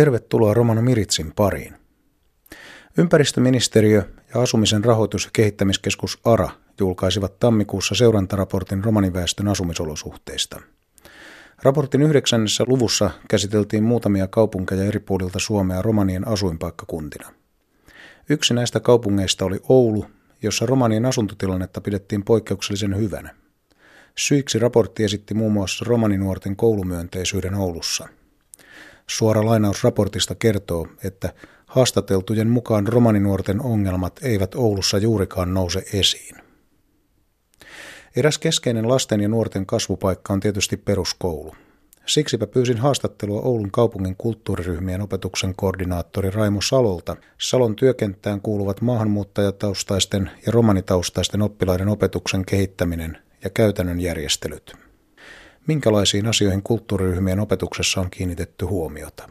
Tervetuloa Romano Miritsin pariin. Ympäristöministeriö ja Asumisen rahoitus- ja kehittämiskeskus ARA julkaisivat tammikuussa seurantaraportin romaniväestön asumisolosuhteista. Raportin yhdeksännessä luvussa käsiteltiin muutamia kaupunkeja eri puolilta Suomea romanien asuinpaikkakuntina. Yksi näistä kaupungeista oli Oulu, jossa romanien asuntotilannetta pidettiin poikkeuksellisen hyvänä. Syiksi raportti esitti muun muassa romaninuorten koulumyönteisyyden Oulussa – Suora lainaus raportista kertoo, että haastateltujen mukaan romaninuorten ongelmat eivät Oulussa juurikaan nouse esiin. Eräs keskeinen lasten ja nuorten kasvupaikka on tietysti peruskoulu. Siksipä pyysin haastattelua Oulun kaupungin kulttuuriryhmien opetuksen koordinaattori Raimo Salolta. Salon työkenttään kuuluvat maahanmuuttajataustaisten ja romanitaustaisten oppilaiden opetuksen kehittäminen ja käytännön järjestelyt. Minkälaisiin asioihin kulttuuriryhmien opetuksessa on kiinnitetty huomiota?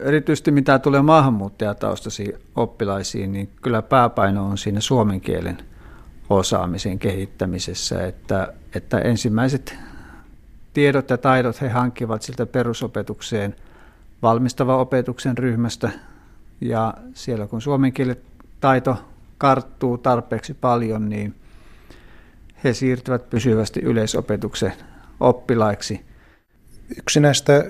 Erityisesti mitä tulee maahanmuuttajataustaisiin oppilaisiin, niin kyllä pääpaino on siinä suomen kielen osaamisen kehittämisessä, että, että ensimmäiset tiedot ja taidot he hankkivat siltä perusopetukseen valmistava opetuksen ryhmästä ja siellä kun suomen kielen taito karttuu tarpeeksi paljon, niin he siirtyvät pysyvästi yleisopetuksen oppilaiksi. Yksi näistä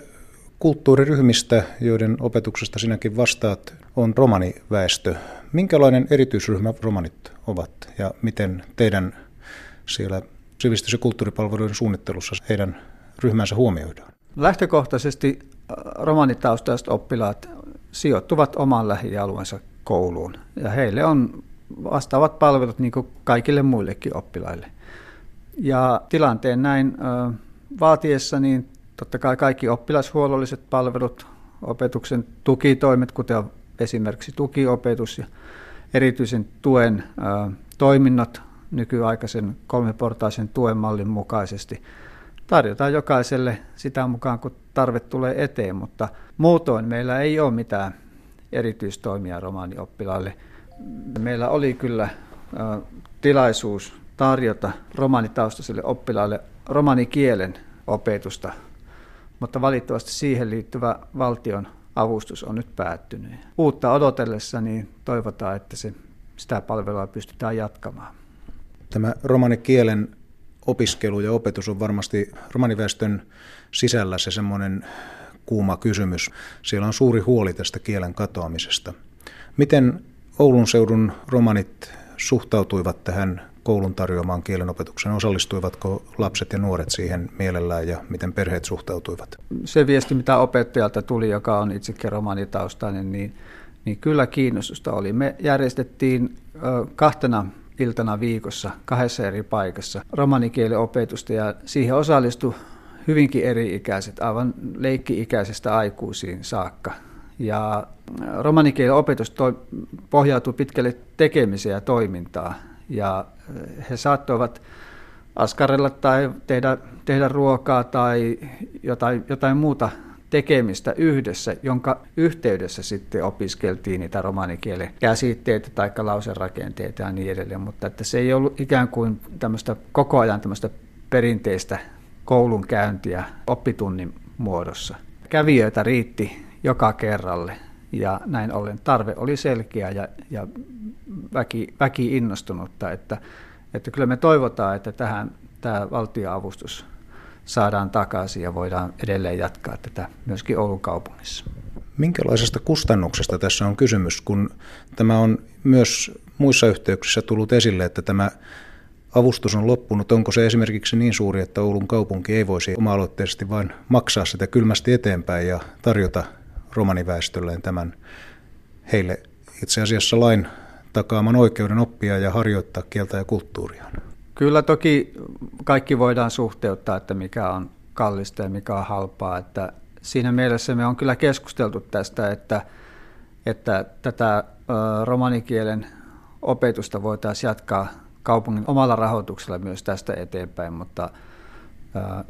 kulttuuriryhmistä, joiden opetuksesta sinäkin vastaat, on romaniväestö. Minkälainen erityisryhmä romanit ovat ja miten teidän siellä sivistys- ja kulttuuripalveluiden suunnittelussa heidän ryhmänsä huomioidaan? Lähtökohtaisesti äh, romanitaustaiset oppilaat sijoittuvat oman lähialueensa kouluun ja heille on vastaavat palvelut niin kuin kaikille muillekin oppilaille. Ja tilanteen näin vaatiessa, niin totta kai kaikki oppilashuollolliset palvelut, opetuksen tukitoimet, kuten esimerkiksi tukiopetus ja erityisen tuen toiminnot nykyaikaisen kolmiportaisen tuen mallin mukaisesti tarjotaan jokaiselle sitä mukaan, kun tarve tulee eteen, mutta muutoin meillä ei ole mitään erityistoimia romaanioppilaille. Meillä oli kyllä tilaisuus tarjota romanitaustaisille oppilaille romanikielen opetusta, mutta valitettavasti siihen liittyvä valtion avustus on nyt päättynyt. Uutta odotellessa niin toivotaan, että se, sitä palvelua pystytään jatkamaan. Tämä romanikielen opiskelu ja opetus on varmasti romaniväestön sisällä se semmoinen kuuma kysymys. Siellä on suuri huoli tästä kielen katoamisesta. Miten Oulun seudun romanit suhtautuivat tähän koulun tarjoamaan kielenopetuksen? Osallistuivatko lapset ja nuoret siihen mielellään ja miten perheet suhtautuivat? Se viesti, mitä opettajalta tuli, joka on itsekin romanitaustainen, niin, niin kyllä kiinnostusta oli. Me järjestettiin kahtena iltana viikossa kahdessa eri paikassa romanikielen opetusta ja siihen osallistui hyvinkin eri-ikäiset, aivan leikki-ikäisestä aikuisiin saakka. Ja romanikielen opetus pohjautuu pitkälle tekemiseen ja toimintaan ja he saattoivat askarella tai tehdä, tehdä ruokaa tai jotain, jotain muuta tekemistä yhdessä, jonka yhteydessä sitten opiskeltiin niitä romanikielen käsitteitä tai lauserakenteita ja niin edelleen, mutta että se ei ollut ikään kuin tämmöistä koko ajan tämmöistä perinteistä koulunkäyntiä oppitunnin muodossa. Kävijöitä riitti joka kerralle ja näin ollen tarve oli selkeä ja, ja väki, väki innostunutta, että, että kyllä me toivotaan, että tähän tämä valtioavustus saadaan takaisin ja voidaan edelleen jatkaa tätä myöskin Oulun kaupungissa. Minkälaisesta kustannuksesta tässä on kysymys, kun tämä on myös muissa yhteyksissä tullut esille, että tämä avustus on loppunut. Onko se esimerkiksi niin suuri, että Oulun kaupunki ei voisi oma-aloitteisesti vain maksaa sitä kylmästi eteenpäin ja tarjota romaniväestölleen tämän heille itse asiassa lain takaaman oikeuden oppia ja harjoittaa kieltä ja kulttuuria? Kyllä toki kaikki voidaan suhteuttaa, että mikä on kallista ja mikä on halpaa. Että siinä mielessä me on kyllä keskusteltu tästä, että, että tätä romanikielen opetusta voitaisiin jatkaa kaupungin omalla rahoituksella myös tästä eteenpäin, mutta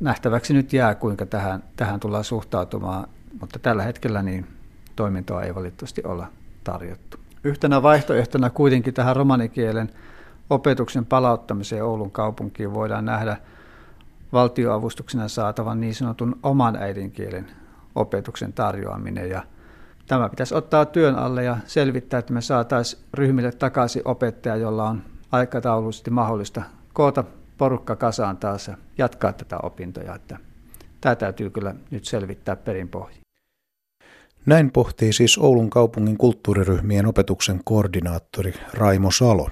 nähtäväksi nyt jää, kuinka tähän, tähän tullaan suhtautumaan, mutta tällä hetkellä niin toimintoa ei valitettavasti olla tarjottu. Yhtenä vaihtoehtona kuitenkin tähän romanikielen opetuksen palauttamiseen Oulun kaupunkiin voidaan nähdä valtioavustuksena saatavan niin sanotun oman äidinkielen opetuksen tarjoaminen. Ja tämä pitäisi ottaa työn alle ja selvittää, että me saataisiin ryhmille takaisin opettaja, jolla on aikataulullisesti mahdollista koota porukka kasaan taas ja jatkaa tätä opintoja. Että tämä täytyy kyllä nyt selvittää perinpohjin. Näin pohtii siis Oulun kaupungin kulttuuriryhmien opetuksen koordinaattori Raimo Salo.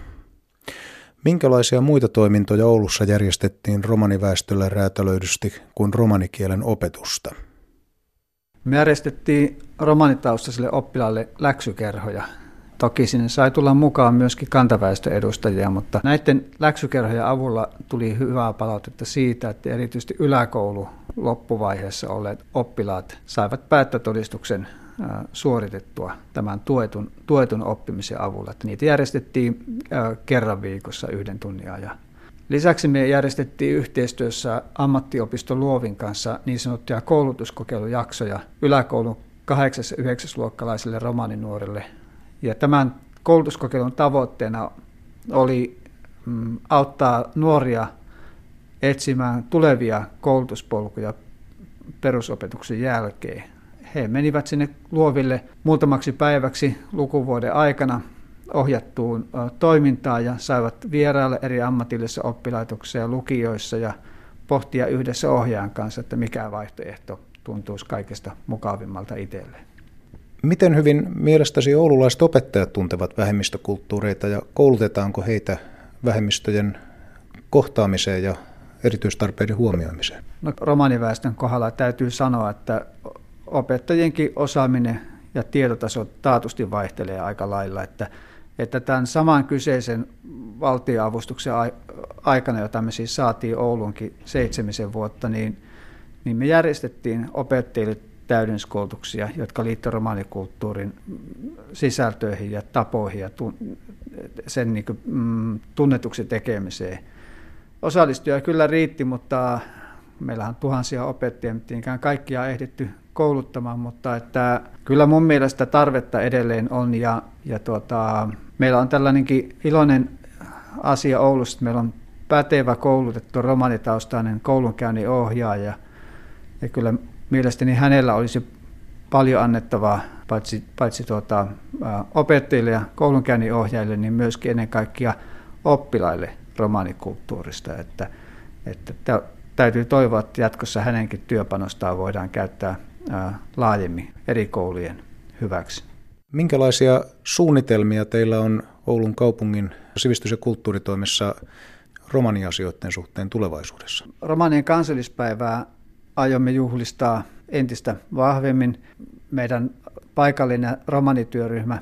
Minkälaisia muita toimintoja Oulussa järjestettiin romaniväestölle räätälöidysti kuin romanikielen opetusta? Me järjestettiin romanitaustaisille oppilaille läksykerhoja. Toki sinne sai tulla mukaan myöskin kantaväestöedustajia, mutta näiden läksykerhojen avulla tuli hyvää palautetta siitä, että erityisesti yläkoulu loppuvaiheessa olleet oppilaat saivat päättötodistuksen suoritettua tämän tuetun, tuetun oppimisen avulla. Että niitä järjestettiin kerran viikossa yhden tunnin ajan. Lisäksi me järjestettiin yhteistyössä ammattiopisto Luovin kanssa niin sanottuja koulutuskokeilujaksoja yläkoulun 8. ja 9. luokkalaisille romaninuorille. Ja tämän koulutuskokeilun tavoitteena oli mm, auttaa nuoria etsimään tulevia koulutuspolkuja perusopetuksen jälkeen. He menivät sinne luoville muutamaksi päiväksi lukuvuoden aikana ohjattuun toimintaan ja saivat vierailla eri ammatillisissa oppilaitoksissa ja lukioissa ja pohtia yhdessä ohjaajan kanssa, että mikä vaihtoehto tuntuisi kaikesta mukavimmalta itselleen. Miten hyvin mielestäsi oululaiset opettajat tuntevat vähemmistökulttuureita ja koulutetaanko heitä vähemmistöjen kohtaamiseen ja erityistarpeiden huomioimiseen? No, romaniväestön kohdalla täytyy sanoa, että opettajienkin osaaminen ja tietotaso taatusti vaihtelee aika lailla, että, että tämän saman kyseisen valtioavustuksen aikana, jota me siis saatiin Oulunkin seitsemisen vuotta, niin, niin me järjestettiin opettajille täydennyskoulutuksia, jotka liittyvät romanikulttuurin sisältöihin ja tapoihin ja sen niin kuin, mm, tunnetuksi tekemiseen. Osallistujia kyllä riitti, mutta meillähän tuhansia opettajia, mutta kaikkia ehditty kouluttamaan, mutta että kyllä mun mielestä tarvetta edelleen on ja, ja tuota, meillä on tällainenkin iloinen asia Oulussa, että meillä on pätevä koulutettu romanitaustainen koulunkäynnin ohjaaja ja kyllä mielestäni hänellä olisi paljon annettavaa paitsi, paitsi tuota, opettajille ja koulunkäynnin ohjaajille, niin myöskin ennen kaikkea oppilaille romanikulttuurista. Että, että täytyy toivoa, että jatkossa hänenkin työpanostaan voidaan käyttää laajemmin eri koulujen hyväksi. Minkälaisia suunnitelmia teillä on Oulun kaupungin sivistys- ja kulttuuritoimessa romaniasioiden suhteen tulevaisuudessa? Romanien kansallispäivää aiomme juhlistaa entistä vahvemmin. Meidän paikallinen romanityöryhmä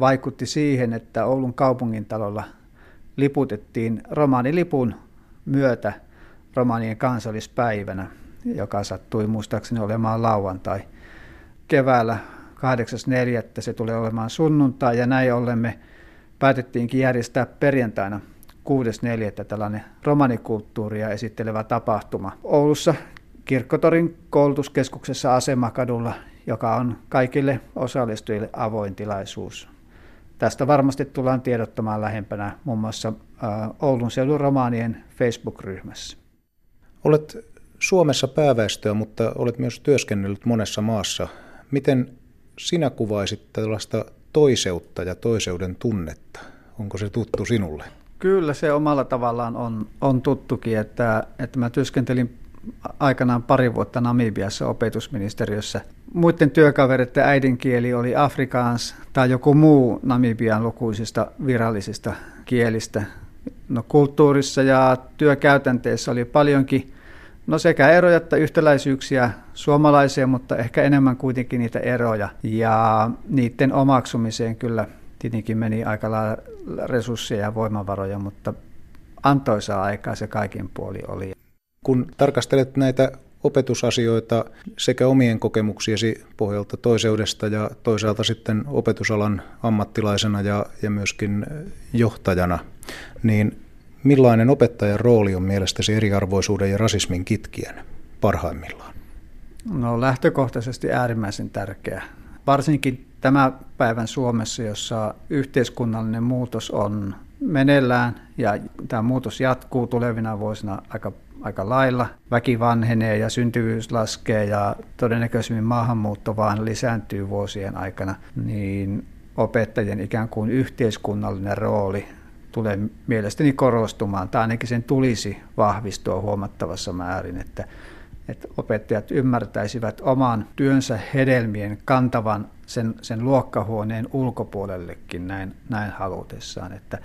vaikutti siihen, että Oulun kaupungin talolla liputettiin romanilipun myötä romanien kansallispäivänä – joka sattui muistaakseni olemaan lauantai. Keväällä 8.4. se tulee olemaan sunnuntai ja näin ollen me päätettiinkin järjestää perjantaina 6.4. tällainen romanikulttuuria esittelevä tapahtuma Oulussa Kirkkotorin koulutuskeskuksessa Asemakadulla, joka on kaikille osallistujille avoin tilaisuus. Tästä varmasti tullaan tiedottamaan lähempänä muun muassa Oulun seudun romaanien Facebook-ryhmässä. Olet Suomessa pääväestöä, mutta olet myös työskennellyt monessa maassa. Miten sinä kuvaisit tällaista toiseutta ja toiseuden tunnetta? Onko se tuttu sinulle? Kyllä se omalla tavallaan on, on tuttukin, että, että mä työskentelin aikanaan pari vuotta Namibiassa opetusministeriössä. Muiden työkavereiden äidinkieli oli afrikaans tai joku muu Namibian lukuisista virallisista kielistä. No, kulttuurissa ja työkäytänteissä oli paljonkin No sekä eroja että yhtäläisyyksiä suomalaisia, mutta ehkä enemmän kuitenkin niitä eroja. Ja niiden omaksumiseen kyllä tietenkin meni aika lailla resursseja ja voimavaroja, mutta antoisaa aikaa se kaikin puoli oli. Kun tarkastelet näitä opetusasioita sekä omien kokemuksiesi pohjalta toiseudesta ja toisaalta sitten opetusalan ammattilaisena ja, ja myöskin johtajana, niin Millainen opettajan rooli on mielestäsi eriarvoisuuden ja rasismin kitkien parhaimmillaan? No lähtökohtaisesti äärimmäisen tärkeä. Varsinkin tämä päivän Suomessa, jossa yhteiskunnallinen muutos on meneillään ja tämä muutos jatkuu tulevina vuosina aika aika lailla. Väki vanhenee ja syntyvyys laskee ja todennäköisemmin maahanmuutto vaan lisääntyy vuosien aikana, niin opettajien ikään kuin yhteiskunnallinen rooli tulee mielestäni korostumaan, tai ainakin sen tulisi vahvistua huomattavassa määrin, että, että opettajat ymmärtäisivät oman työnsä hedelmien kantavan sen, sen luokkahuoneen ulkopuolellekin näin, näin halutessaan. Että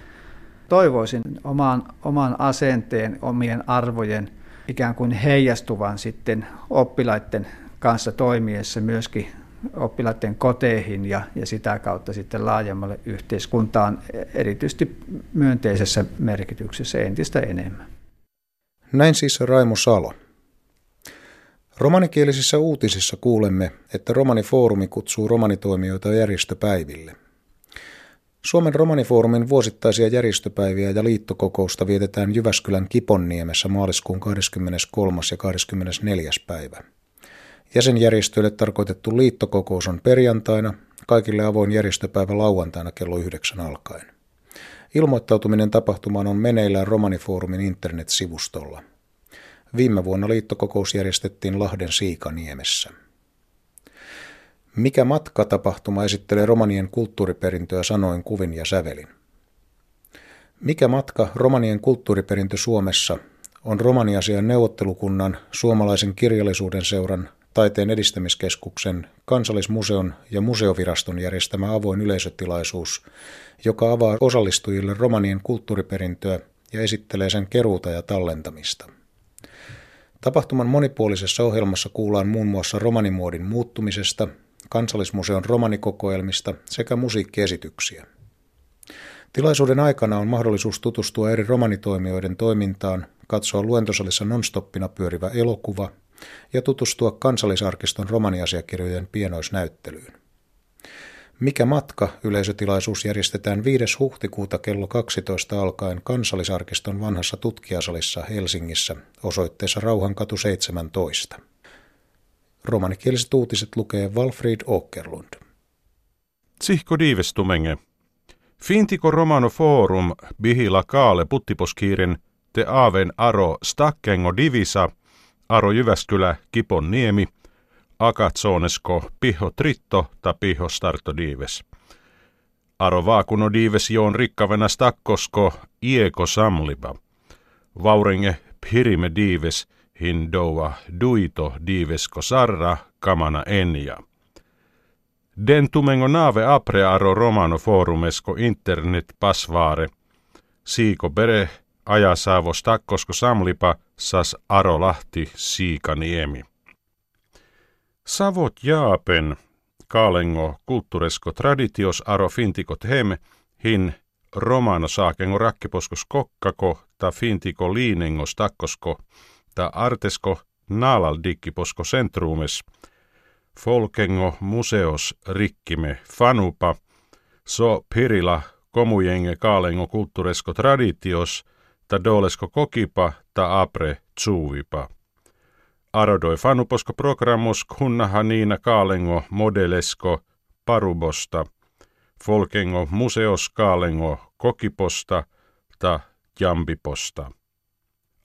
toivoisin oman, oman asenteen, omien arvojen ikään kuin heijastuvan sitten oppilaiden kanssa toimiessa myöskin oppilaiden koteihin ja, ja sitä kautta sitten laajemmalle yhteiskuntaan, erityisesti myönteisessä merkityksessä entistä enemmän. Näin siis Raimo Salo. Romanikielisissä uutisissa kuulemme, että Romanifoorumi kutsuu romanitoimijoita järjestöpäiville. Suomen romanifoorumin vuosittaisia järjestöpäiviä ja liittokokousta vietetään Jyväskylän Kiponniemessä maaliskuun 23. ja 24. päivä. Jäsenjärjestöille tarkoitettu liittokokous on perjantaina, kaikille avoin järjestöpäivä lauantaina kello 9 alkaen. Ilmoittautuminen tapahtumaan on meneillään Romanifoorumin internet-sivustolla. Viime vuonna liittokokous järjestettiin Lahden Siikaniemessä. Mikä matka-tapahtuma esittelee romanien kulttuuriperintöä sanoin kuvin ja sävelin? Mikä matka romanien kulttuuriperintö Suomessa on romaniasian neuvottelukunnan, suomalaisen kirjallisuuden seuran, taiteen edistämiskeskuksen, kansallismuseon ja museoviraston järjestämä avoin yleisötilaisuus, joka avaa osallistujille romanien kulttuuriperintöä ja esittelee sen keruuta ja tallentamista. Tapahtuman monipuolisessa ohjelmassa kuullaan muun muassa romanimuodin muuttumisesta, kansallismuseon romanikokoelmista sekä musiikkiesityksiä. Tilaisuuden aikana on mahdollisuus tutustua eri romanitoimijoiden toimintaan, katsoa luentosalissa nonstoppina pyörivä elokuva ja tutustua kansallisarkiston romaniasiakirjojen pienoisnäyttelyyn. Mikä matka yleisötilaisuus järjestetään 5. huhtikuuta kello 12 alkaen Kansallisarkiston vanhassa tutkijasalissa Helsingissä osoitteessa Rauhankatu 17. Romanikieliset uutiset lukee Walfried Åkerlund. Tsihko diivestumenge. Fintiko Romano Forum bihila kaale puttiposkiirin te aaven aro stakkengo divisa aro Jyväskylä Kipon niemi akatsonesko piho tritto ta piho starto diives. Aro vaakuno diives joon rikkavena stakkosko ieko samlipa. Vaurenge pirime diives – hindoa duito divesko sarra kamana enia. Den tumengo nave apre aro romano forumesko internet pasvaare, siiko bere ajasaavo stakkosko samlipa sas aro lahti siikaniemi. Savot jaapen, kaalengo kulttuuresko traditios aro fintikot hem, hin romano saakengo rakkiposkos kokkako ta fintiko liinengo stakkosko ta artesko naalaldikkiposko centrumes, folkengo museos rikkime fanupa, so pirila komujenge kaalengo kulttuuresko traditios, ta dolesko kokipa ta apre tsuuvipa. Arodoi fanuposko programos kunnaha niina kaalengo modelesko parubosta, folkengo museos kaalengo kokiposta ta jambiposta.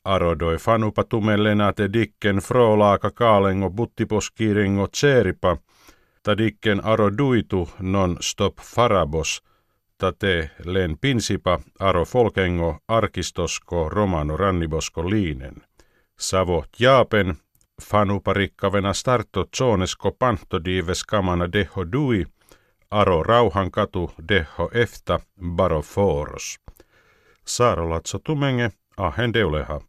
Arodoi fanupa tumellenate dikken frolaaka kaalengo buttiposkiringo tseripa, ta dikken aro duitu non stop farabos, ta te len pinsipa aro folkengo arkistosko romano rannibosko liinen. Savo jaapen, fanupa rikkavena starto zonesko dives kamana deho dui, aro rauhan katu deho efta baro foros. Saarolatso tumenge, ahen deuleha.